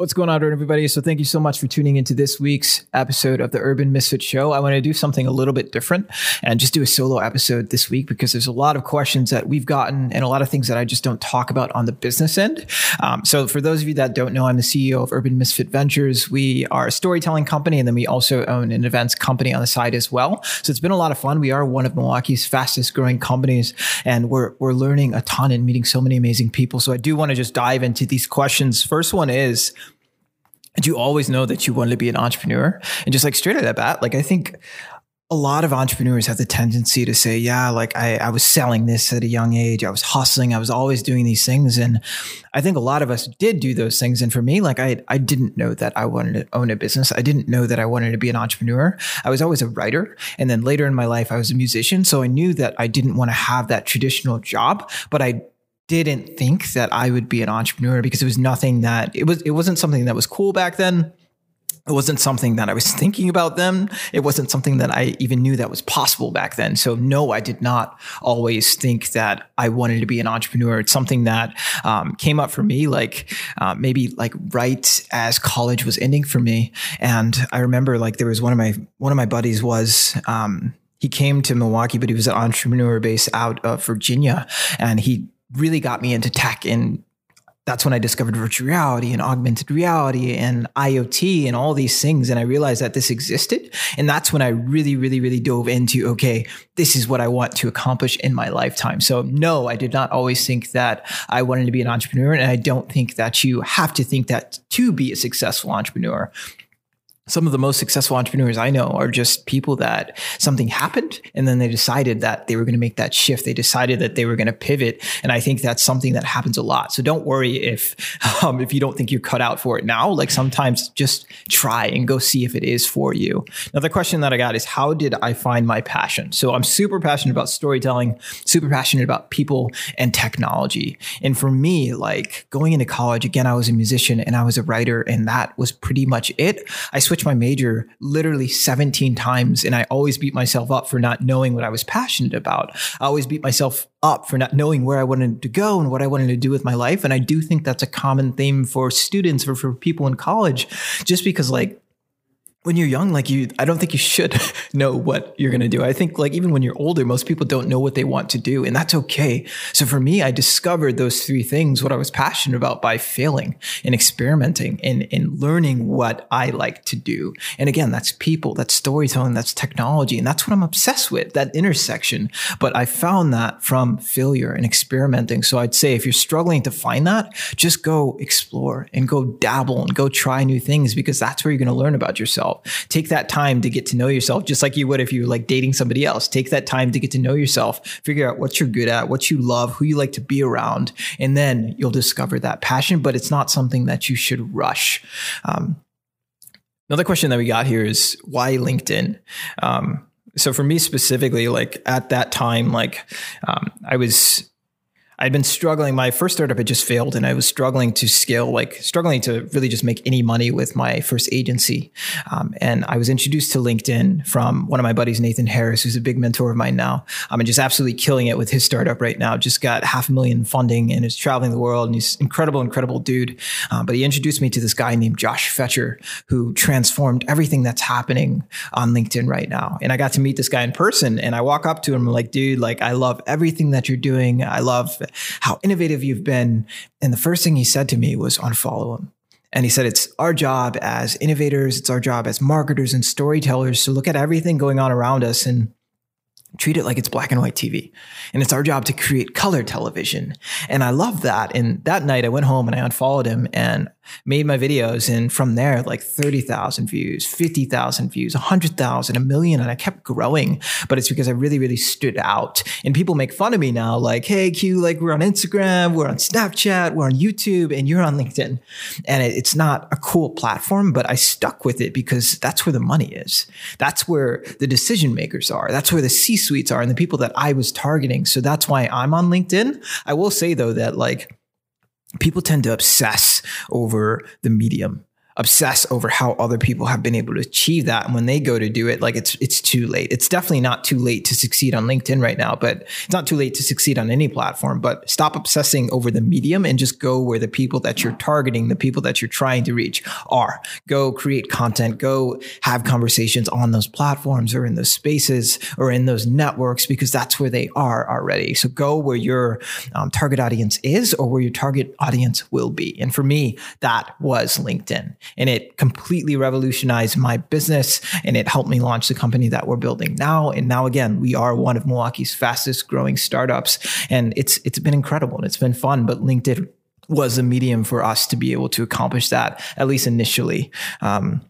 What's going on, everybody? So, thank you so much for tuning into this week's episode of the Urban Misfit Show. I want to do something a little bit different and just do a solo episode this week because there's a lot of questions that we've gotten and a lot of things that I just don't talk about on the business end. Um, so, for those of you that don't know, I'm the CEO of Urban Misfit Ventures. We are a storytelling company and then we also own an events company on the side as well. So, it's been a lot of fun. We are one of Milwaukee's fastest growing companies and we're, we're learning a ton and meeting so many amazing people. So, I do want to just dive into these questions. First one is, did you always know that you wanted to be an entrepreneur? And just like straight out of bat, like I think a lot of entrepreneurs have the tendency to say, yeah, like I, I was selling this at a young age. I was hustling. I was always doing these things. And I think a lot of us did do those things. And for me, like I, I didn't know that I wanted to own a business. I didn't know that I wanted to be an entrepreneur. I was always a writer. And then later in my life, I was a musician. So I knew that I didn't want to have that traditional job, but I didn't think that I would be an entrepreneur because it was nothing that it was it wasn't something that was cool back then. It wasn't something that I was thinking about then. It wasn't something that I even knew that was possible back then. So no, I did not always think that I wanted to be an entrepreneur. It's something that um, came up for me, like uh, maybe like right as college was ending for me. And I remember like there was one of my one of my buddies was um, he came to Milwaukee, but he was an entrepreneur based out of Virginia, and he really got me into tech and that's when I discovered virtual reality and augmented reality and IoT and all these things. And I realized that this existed. And that's when I really, really, really dove into, okay, this is what I want to accomplish in my lifetime. So no, I did not always think that I wanted to be an entrepreneur. And I don't think that you have to think that to be a successful entrepreneur some of the most successful entrepreneurs I know are just people that something happened and then they decided that they were going to make that shift. They decided that they were going to pivot. And I think that's something that happens a lot. So don't worry if, um, if you don't think you're cut out for it now, like sometimes just try and go see if it is for you. Another question that I got is how did I find my passion? So I'm super passionate about storytelling, super passionate about people and technology. And for me, like going into college, again, I was a musician and I was a writer and that was pretty much it. I switched switched my major literally 17 times and I always beat myself up for not knowing what I was passionate about. I always beat myself up for not knowing where I wanted to go and what I wanted to do with my life. And I do think that's a common theme for students or for people in college, just because like when you're young, like you, I don't think you should know what you're going to do. I think like even when you're older, most people don't know what they want to do and that's okay. So for me, I discovered those three things, what I was passionate about by failing and experimenting and, and learning what I like to do. And again, that's people, that's storytelling, that's technology. And that's what I'm obsessed with, that intersection. But I found that from failure and experimenting. So I'd say if you're struggling to find that, just go explore and go dabble and go try new things because that's where you're going to learn about yourself yourself. Take that time to get to know yourself, just like you would if you were like dating somebody else. Take that time to get to know yourself, figure out what you're good at, what you love, who you like to be around, and then you'll discover that passion. But it's not something that you should rush. Um, another question that we got here is why LinkedIn? Um, so for me specifically, like at that time, like um, I was I'd been struggling. My first startup had just failed, and I was struggling to scale, like struggling to really just make any money with my first agency. Um, and I was introduced to LinkedIn from one of my buddies, Nathan Harris, who's a big mentor of mine now. Um, just absolutely killing it with his startup right now. Just got half a million funding and is traveling the world. And he's incredible, incredible dude. Um, but he introduced me to this guy named Josh Fechter, who transformed everything that's happening on LinkedIn right now. And I got to meet this guy in person, and I walk up to him like, dude, like I love everything that you're doing. I love how innovative you've been. And the first thing he said to me was unfollow him. And he said, it's our job as innovators, it's our job as marketers and storytellers to look at everything going on around us and treat it like it's black and white TV. And it's our job to create color television. And I love that. And that night I went home and I unfollowed him and made my videos, and from there, like 30,000 views, 50,000 views, 100,000, a million, and I kept growing. But it's because I really, really stood out. And people make fun of me now, like, hey, Q, like we're on Instagram, we're on Snapchat, we're on YouTube, and you're on LinkedIn. And it, it's not a cool platform, but I stuck with it because that's where the money is. That's where the decision makers are. That's where the C suites are and the people that I was targeting. So that's why I'm on LinkedIn. I will say though that like people tend to obsess over the medium obsess over how other people have been able to achieve that. And when they go to do it like it's it's too late. It's definitely not too late to succeed on linkedin right now but it's not too late to succeed on any platform. But stop obsessing over the medium and just go where the people that you're targeting the people that you're trying to reach are. Go create content. Go have conversations on those platforms or in those spaces or in those networks because that's where they are already. So go where your um, target audience is or where your target audience will be. And for me that was linkedin and it completely revolutionized my business and it helped me launch the company that we're building now. And now again, we are one of Milwaukee's fastest growing startups and it's, it's been incredible and it's been fun, but LinkedIn was a medium for us to be able to accomplish that, at least initially. Um,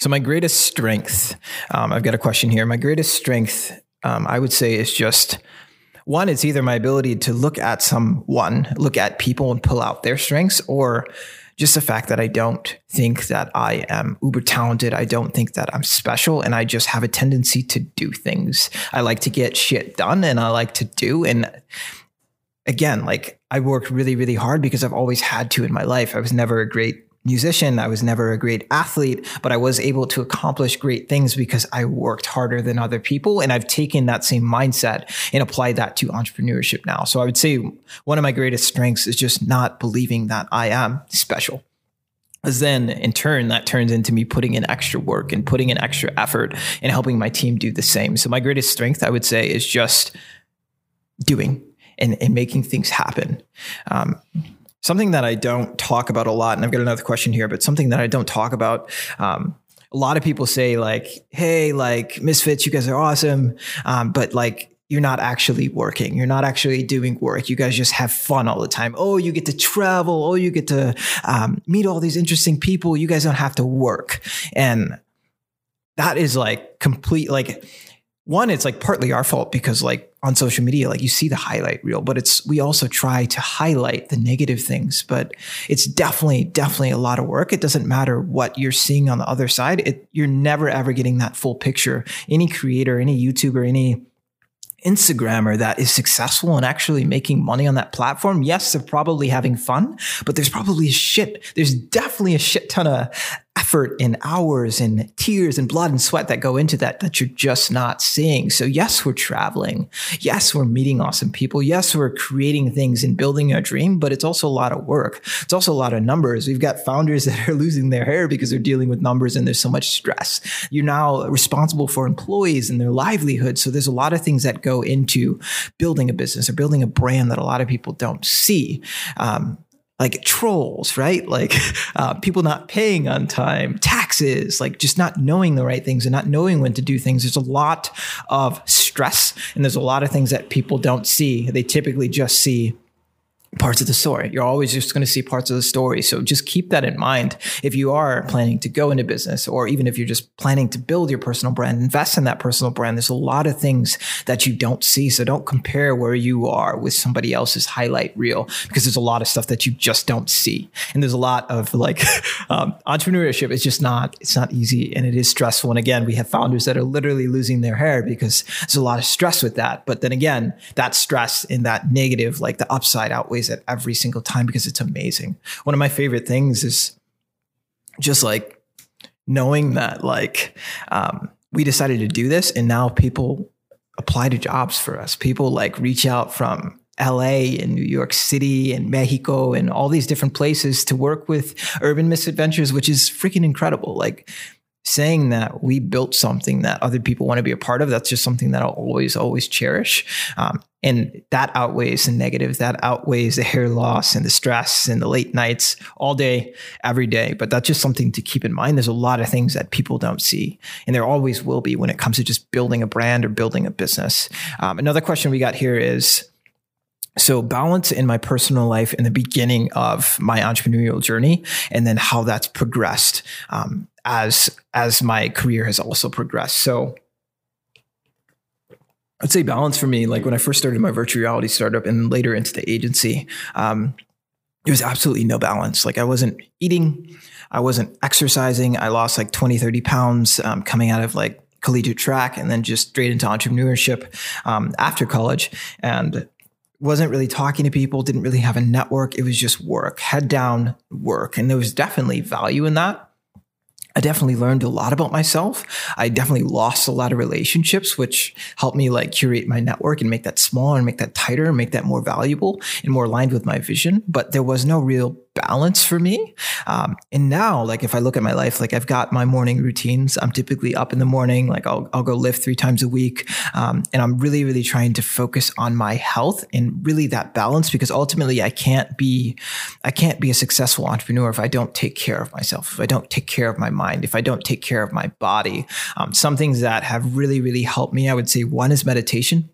so my greatest strength, um, I've got a question here. My greatest strength, um, I would say, is just one. It's either my ability to look at someone, look at people, and pull out their strengths, or just the fact that I don't think that I am uber talented. I don't think that I'm special. And I just have a tendency to do things. I like to get shit done and I like to do. And again, like I work really, really hard because I've always had to in my life. I was never a great musician. I was never a great athlete, but I was able to accomplish great things because I worked harder than other people. And I've taken that same mindset and applied that to entrepreneurship now. So I would say one of my greatest strengths is just not believing that I am special. Because then in turn, that turns into me putting in extra work and putting in extra effort and helping my team do the same. So my greatest strength, I would say, is just doing and, and making things happen. Um, Something that I don't talk about a lot, and I've got another question here, but something that I don't talk about. Um, a lot of people say like, "Hey, like Misfits, you guys are awesome," um, but like you're not actually working. You're not actually doing work. You guys just have fun all the time. Oh, you get to travel. Oh, you get to um, meet all these interesting people. You guys don't have to work, and that is like complete like one. It's like partly our fault because like on social media like you see the highlight reel but it's we also try to highlight the negative things but it's definitely definitely a lot of work. It doesn't matter what you're seeing on the other side. It, you're never ever getting that full picture. Any creator any youtuber any Instagrammer that is successful and actually making money on that platform, yes, they're probably having fun, but there's probably a shit, there's definitely a shit ton of effort and hours and tears and blood and sweat that go into that that you're just not seeing. So yes, we're traveling. Yes, we're meeting awesome people. Yes, we're creating things and building a dream, but it's also a lot of work. It's also a lot of numbers. We've got founders that are losing their hair because they're dealing with numbers and there's so much stress. You're now responsible for employees and their livelihood. So there's a lot of things that go into building a business or building a brand that a lot of people don't see. Um, like trolls, right? Like uh, people not paying on time, taxes, like just not knowing the right things and not knowing when to do things. There's a lot of stress and there's a lot of things that people don't see. They typically just see parts of the story. You're always just going to see parts of the story. So just keep that in mind. If you are planning to go into business, or even if you're just planning to build your personal brand, invest in that personal brand. There's a lot of things that you don't see. So don't compare where you are with somebody else's highlight reel because there's a lot of stuff that you just don't see. And there's a lot of like um, entrepreneurship is just not, it's not easy and it is stressful. And again, we have founders that are literally losing their hair because there's a lot of stress with that. But then again, that stress in that negative, like the upside outweighs it every single time because it's amazing. One of my favorite things is just like knowing that like um, we decided to do this and now people apply to jobs for us. People like reach out from LA and New York City and Mexico and all these different places to work with Urban Misfit Ventures, which is freaking incredible. Like saying that we built something that other people want to be a part of that's just something that i'll always always cherish. Um, and that outweighs the negative that outweighs the hair loss and the stress and the late nights all day every day. But that's just something to keep in mind. There's a lot of things that people don't see and there always will be when it comes to just building a brand or building a business. Um, another question we got here is so balance in my personal life in the beginning of my entrepreneurial journey, and then how that's progressed. Um, as as my career has also progressed. So I'd say balance for me, like when I first started my virtual reality startup and later into the agency, um, there was absolutely no balance. Like I wasn't eating, I wasn't exercising. I lost like 20, 30 pounds um, coming out of like collegiate track and then just straight into entrepreneurship um, after college. And wasn't really talking to people, didn't really have a network. It was just work, head down work. And there was definitely value in that. I definitely learned a lot about myself. I definitely lost a lot of relationships, which helped me like curate my network and make that smaller and make that tighter and make that more valuable and more aligned with my vision. But there was no real balance for me. Um, and now, like if I look at my life, like I've got my morning routines. I'm typically up in the morning, like I'll, I'll go lift three times a week. Um, and I'm really, really trying to focus on my health and really that balance because ultimately I can't be, I can't be a successful entrepreneur if I don't take care of myself, if I don't take care of my mind, if I don't take care of my body. Um, some things that have really, really helped me, I would say one is meditation.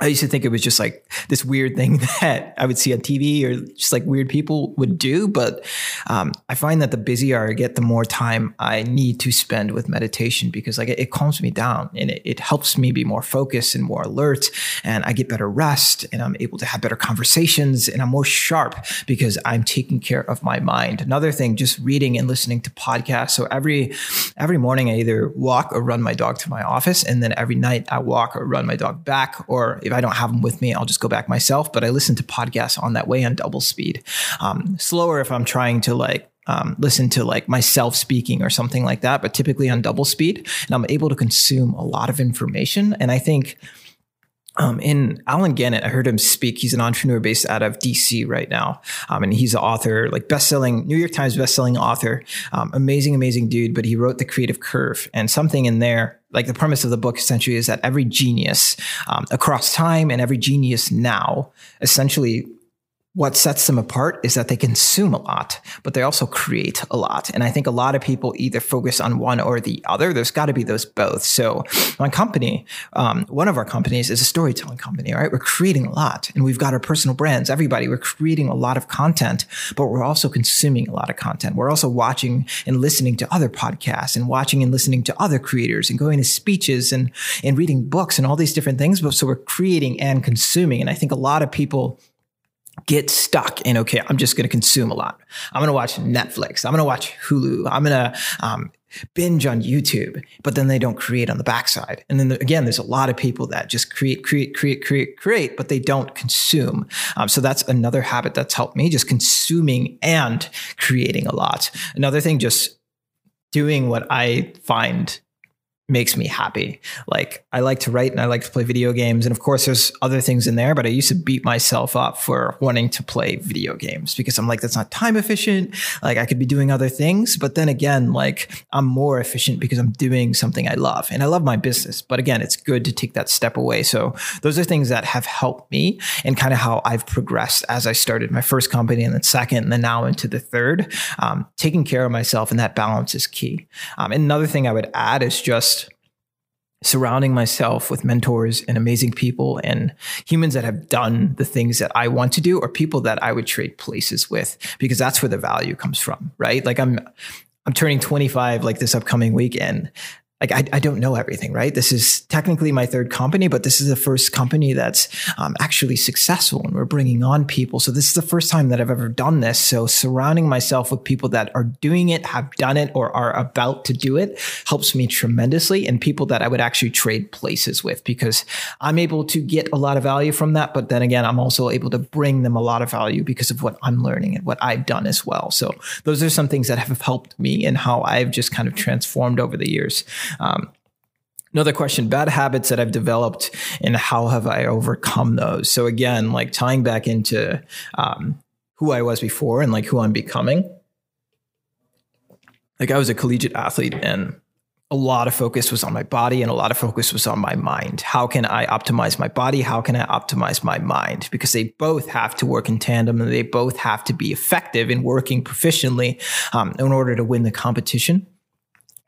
I used to think it was just like this weird thing that I would see on TV or just like weird people would do. But um, I find that the busier I get, the more time I need to spend with meditation because like it, calms me down and it, it, helps me be more focused and more alert. And I get better rest and I'm able to have better conversations and I'm more sharp because I'm taking care of my mind. Another thing, just reading and listening to podcasts. So every every morning I either walk or run my dog to my office, and then every night I walk or run my dog back or if I don't have them with me, I'll just go back myself. But I listen to podcasts on that way on double speed. Um, slower if I'm trying to like um, listen to like myself speaking or something like that, but typically on double speed. And I'm able to consume a lot of information. And I think um, in Allen Gannett, I heard him speak. He's an entrepreneur based out of DC right now. Um, and he's an author, like best-selling, New York Times best-selling author. Um, amazing, amazing dude. But he wrote The Creative Curve and something in there, like the premise of the book essentially is that every genius um, across time and every genius now essentially what sets them apart is that they consume a lot, but they also create a lot. And I think a lot of people either focus on one or the other. There's got to be those both. So my company, um, one of our companies is a storytelling company, right? We're creating a lot and we've got our personal brands. Everybody, we're creating a lot of content, but we're also consuming a lot of content. We're also watching and listening to other podcasts and watching and listening to other creators and going to speeches and, and reading books and all these different things. But so we're creating and consuming. And I think a lot of people get stuck in okay i'm just going to consume a lot. I'm going to watch netflix. I'm going to watch hulu. I'm going to um, binge on youtube but then they don't create on the backside. And then again there's a lot of people that just create create create create create but they don't consume. Um, so that's another habit that's helped me just consuming and creating a lot. Another thing just doing what i find makes me happy. Like I like to write and I like to play video games. And of course there's other things in there, but I used to beat myself up for wanting to play video games because I'm like, that's not time efficient. Like I could be doing other things. But then again, like I'm more efficient because I'm doing something I love and I love my business. But again, it's good to take that step away. So those are things that have helped me and kind of how I've progressed as I started my first company and then second, and then now into the third. Um, taking care of myself and that balance is key. Um, and another thing I would add is just surrounding myself with mentors and amazing people and humans that have done the things that I want to do or people that I would trade places with because that's where the value comes from, right? Like I'm I'm turning 25 like this upcoming weekend like I, I, don't know everything, right? This is technically my third company, but this is the first company that's um, actually successful and we're bringing on people. So this is the first time that I've ever done this. So surrounding myself with people that are doing it, have done it, or are about to do it helps me tremendously and people that I would actually trade places with because I'm able to get a lot of value from that. But then again, I'm also able to bring them a lot of value because of what I'm learning and what I've done as well. So those are some things that have helped me and how I've just kind of transformed over the years. Um, Another question, bad habits that I've developed and how have I overcome those? So again, like tying back into um, who I was before and like who I'm becoming. Like I was a collegiate athlete and a lot of focus was on my body and a lot of focus was on my mind. How can I optimize my body? How can I optimize my mind? Because they both have to work in tandem and they both have to be effective in working proficiently um, in order to win the competition.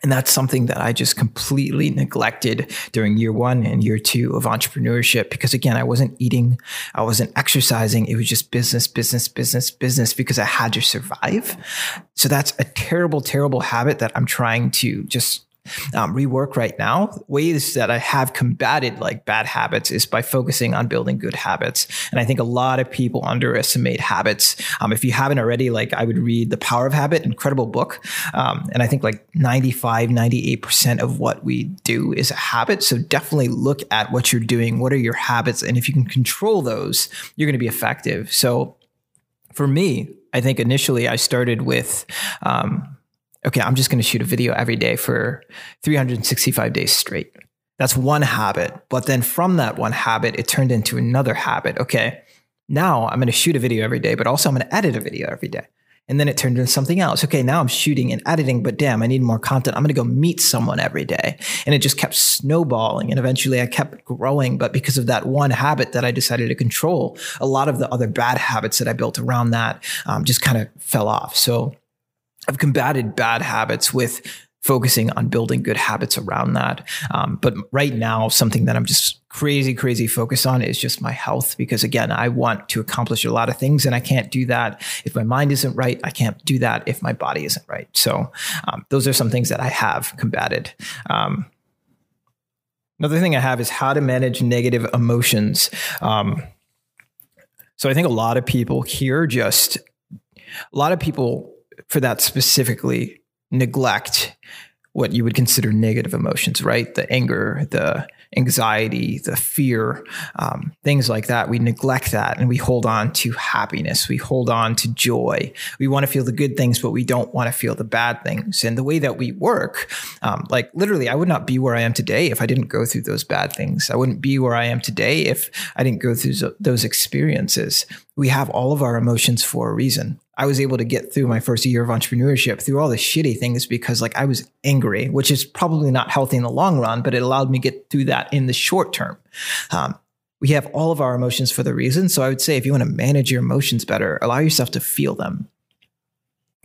And that's something that I just completely neglected during year one and year two of entrepreneurship because, again, I wasn't eating, I wasn't exercising. It was just business, business, business, business because I had to survive. So that's a terrible, terrible habit that I'm trying to just um, rework right now. Ways that I have combated like bad habits is by focusing on building good habits. And I think a lot of people underestimate habits. Um, if you haven't already, like I would read The Power of Habit, incredible book. Um, and I think like 95, 98% of what we do is a habit. So definitely look at what you're doing. What are your habits? And if you can control those, you're going to be effective. So for me, I think initially I started with, um, okay, I'm just going to shoot a video every day for 365 days straight. That's one habit. But then from that one habit, it turned into another habit. Okay, now I'm going to shoot a video every day, but also I'm going to edit a video every day. And then it turned into something else. Okay, now I'm shooting and editing, but damn, I need more content. I'm going to go meet someone every day. And it just kept snowballing. And eventually I kept growing. But because of that one habit that I decided to control, a lot of the other bad habits that I built around that um, just kind of fell off. So I've combated bad habits with focusing on building good habits around that. Um, but right now, something that I'm just crazy, crazy focused on is just my health because again, I want to accomplish a lot of things and I can't do that if my mind isn't right. I can't do that if my body isn't right. So um, those are some things that I have combated. Um, another thing I have is how to manage negative emotions. Um, so I think a lot of people here just, a lot of people for that specifically neglect what you would consider negative emotions, right? The anger, the anxiety, the fear, um, things like that. We neglect that and we hold on to happiness. We hold on to joy. We want to feel the good things, but we don't want to feel the bad things. And the way that we work, um, like literally, I would not be where I am today if I didn't go through those bad things. I wouldn't be where I am today if I didn't go through those experiences. We have all of our emotions for a reason. I was able to get through my first year of entrepreneurship through all the shitty things because like I was angry, which is probably not healthy in the long run, but it allowed me to get through that in the short term. Um, we have all of our emotions for the reason. So I would say if you want to manage your emotions better, allow yourself to feel them.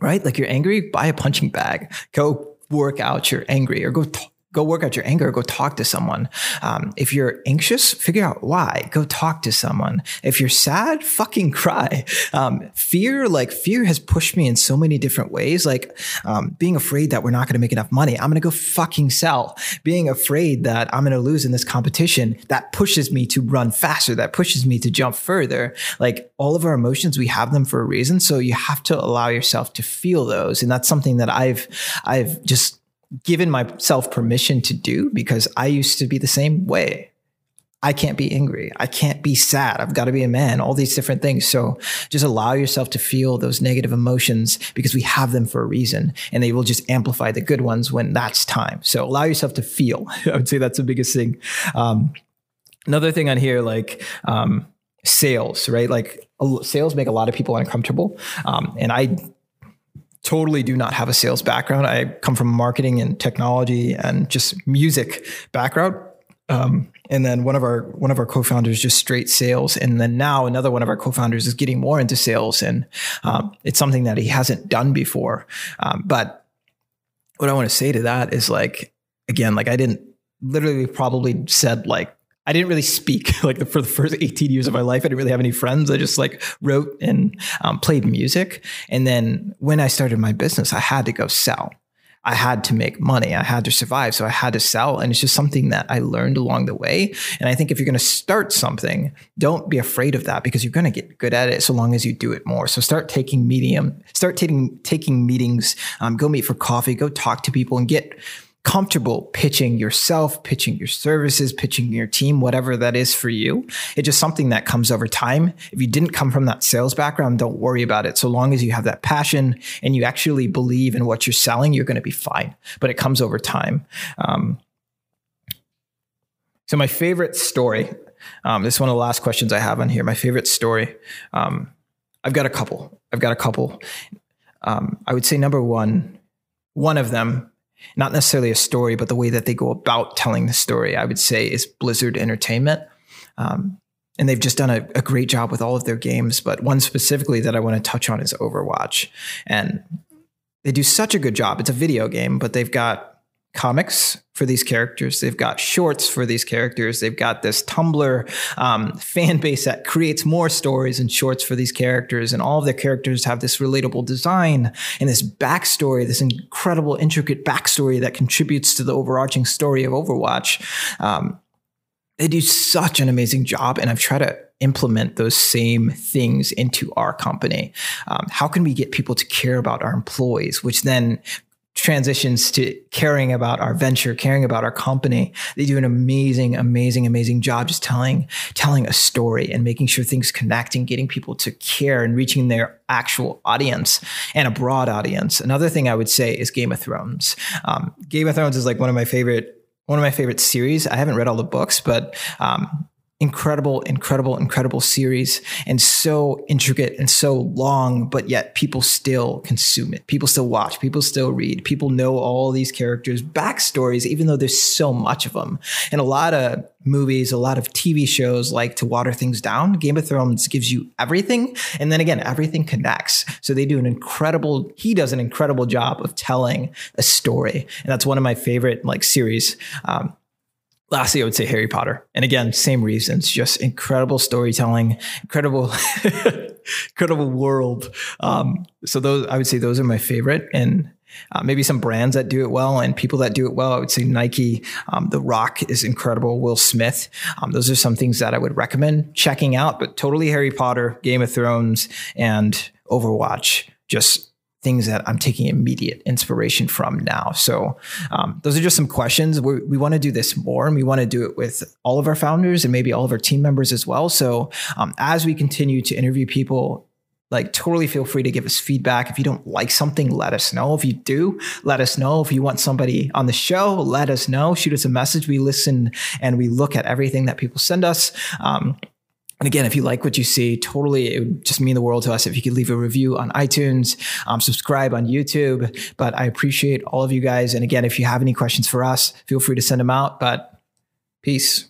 Right? Like you're angry, buy a punching bag. Go work out you're angry or go t- go work out your anger go talk to someone. Um, if you're anxious figure out why. Go talk to someone. If you're sad fucking cry. Um, fear like fear has pushed me in so many different ways. Like um, being afraid that we're not going to make enough money. I'm going to go fucking sell. Being afraid that i'm going to lose in this competition that pushes me to run faster. That pushes me to jump further. Like all of our emotions we have them for a reason. So you have to allow yourself to feel those. And that's something that i've i've just given myself permission to do because I used to be the same way. I can't be angry. I can't be sad. I've got to be a man, all these different things. So just allow yourself to feel those negative emotions because we have them for a reason and they will just amplify the good ones when that's time. So allow yourself to feel. I would say that's the biggest thing. Um, another thing on here, like, um, sales, right? Like sales make a lot of people uncomfortable. Um, and I totally do not have a sales background. I come from marketing and technology and just music background. Um, and then one of our one of our co-founders just straight sales, and then now another one of our co-founders is getting more into sales, and um, it's something that he hasn't done before. Um, but what I want to say to that is like again, like I didn't literally probably said like I didn't really speak like for the first 18 years of my life. I didn't really have any friends. I just like wrote and um, played music. And then when I started my business, I had to go sell. I had to make money. I had to survive. So I had to sell. And it's just something that I learned along the way. And I think if you're going to start something, don't be afraid of that because you're going to get good at it so long as you do it more. So start taking medium, start taking, taking meetings, um, go meet for coffee, go talk to people and get, comfortable pitching yourself, pitching your services, pitching your team, whatever that is for you. It's just something that comes over time. If you didn't come from that sales background, don't worry about it. So long as you have that passion and you actually believe in what you're selling, you're going to be fine. But it comes over time. Um, so my favorite story. Um, this is one of the last questions I have on here. My favorite story. Um, I've got a couple. I've got a couple. Um, I would say number one, one of them not necessarily a story, but the way that they go about telling the story, I would say is Blizzard Entertainment. Um, and they've just done a, a, great job with all of their games. But one specifically that I want to touch on is Overwatch. And they do such a good job. It's a video game, but they've got comics for these characters. They've got shorts for these characters. They've got this Tumblr um, fan base that creates more stories and shorts for these characters. And all of their characters have this relatable design and this backstory, this incredible, intricate backstory that contributes to the overarching story of Overwatch. Um, they do such an amazing job. And I've tried to implement those same things into our company. Um, how can we get people to care about our employees, which then transitions to caring about our venture, caring about our company. They do an amazing, amazing, amazing job just telling telling a story and making sure things connect and getting people to care and reaching their actual audience and a broad audience. Another thing I would say is Game of Thrones. Um, Game of Thrones is like one of my favorite one of my favorite series. I haven't read all the books, but um, incredible, incredible, incredible series and so intricate and so long, but yet people still consume it. People still watch, people still read, people know all these characters' backstories, even though there's so much of them. And a lot of movies, a lot of TV shows like to water things down. Game of Thrones gives you everything. And then again, everything connects. So they do an incredible, he does an incredible job of telling a story. And that's one of my favorite like series. Um, lastly, I would say Harry Potter. And again, same reasons, just incredible storytelling, incredible, incredible world. Um, so those, I would say those are my favorite and uh, maybe some brands that do it well and people that do it well. I would say Nike, um, The Rock is incredible. Will Smith. Um, those are some things that I would recommend checking out, but totally Harry Potter, Game of Thrones and Overwatch. Just things that I'm taking immediate inspiration from now. So um, those are just some questions. We're, we want to do this more, and we want to do it with all of our founders and maybe all of our team members as well. So um, as we continue to interview people. Like, totally feel free to give us feedback. If you don't like something, let us know. If you do, let us know. If you want somebody on the show, let us know. Shoot us a message. We listen and we look at everything that people send us. Um, and again, if you like what you see, totally, it would just mean the world to us if you could leave a review on iTunes, um, subscribe on YouTube. But I appreciate all of you guys. And again, if you have any questions for us, feel free to send them out. But peace.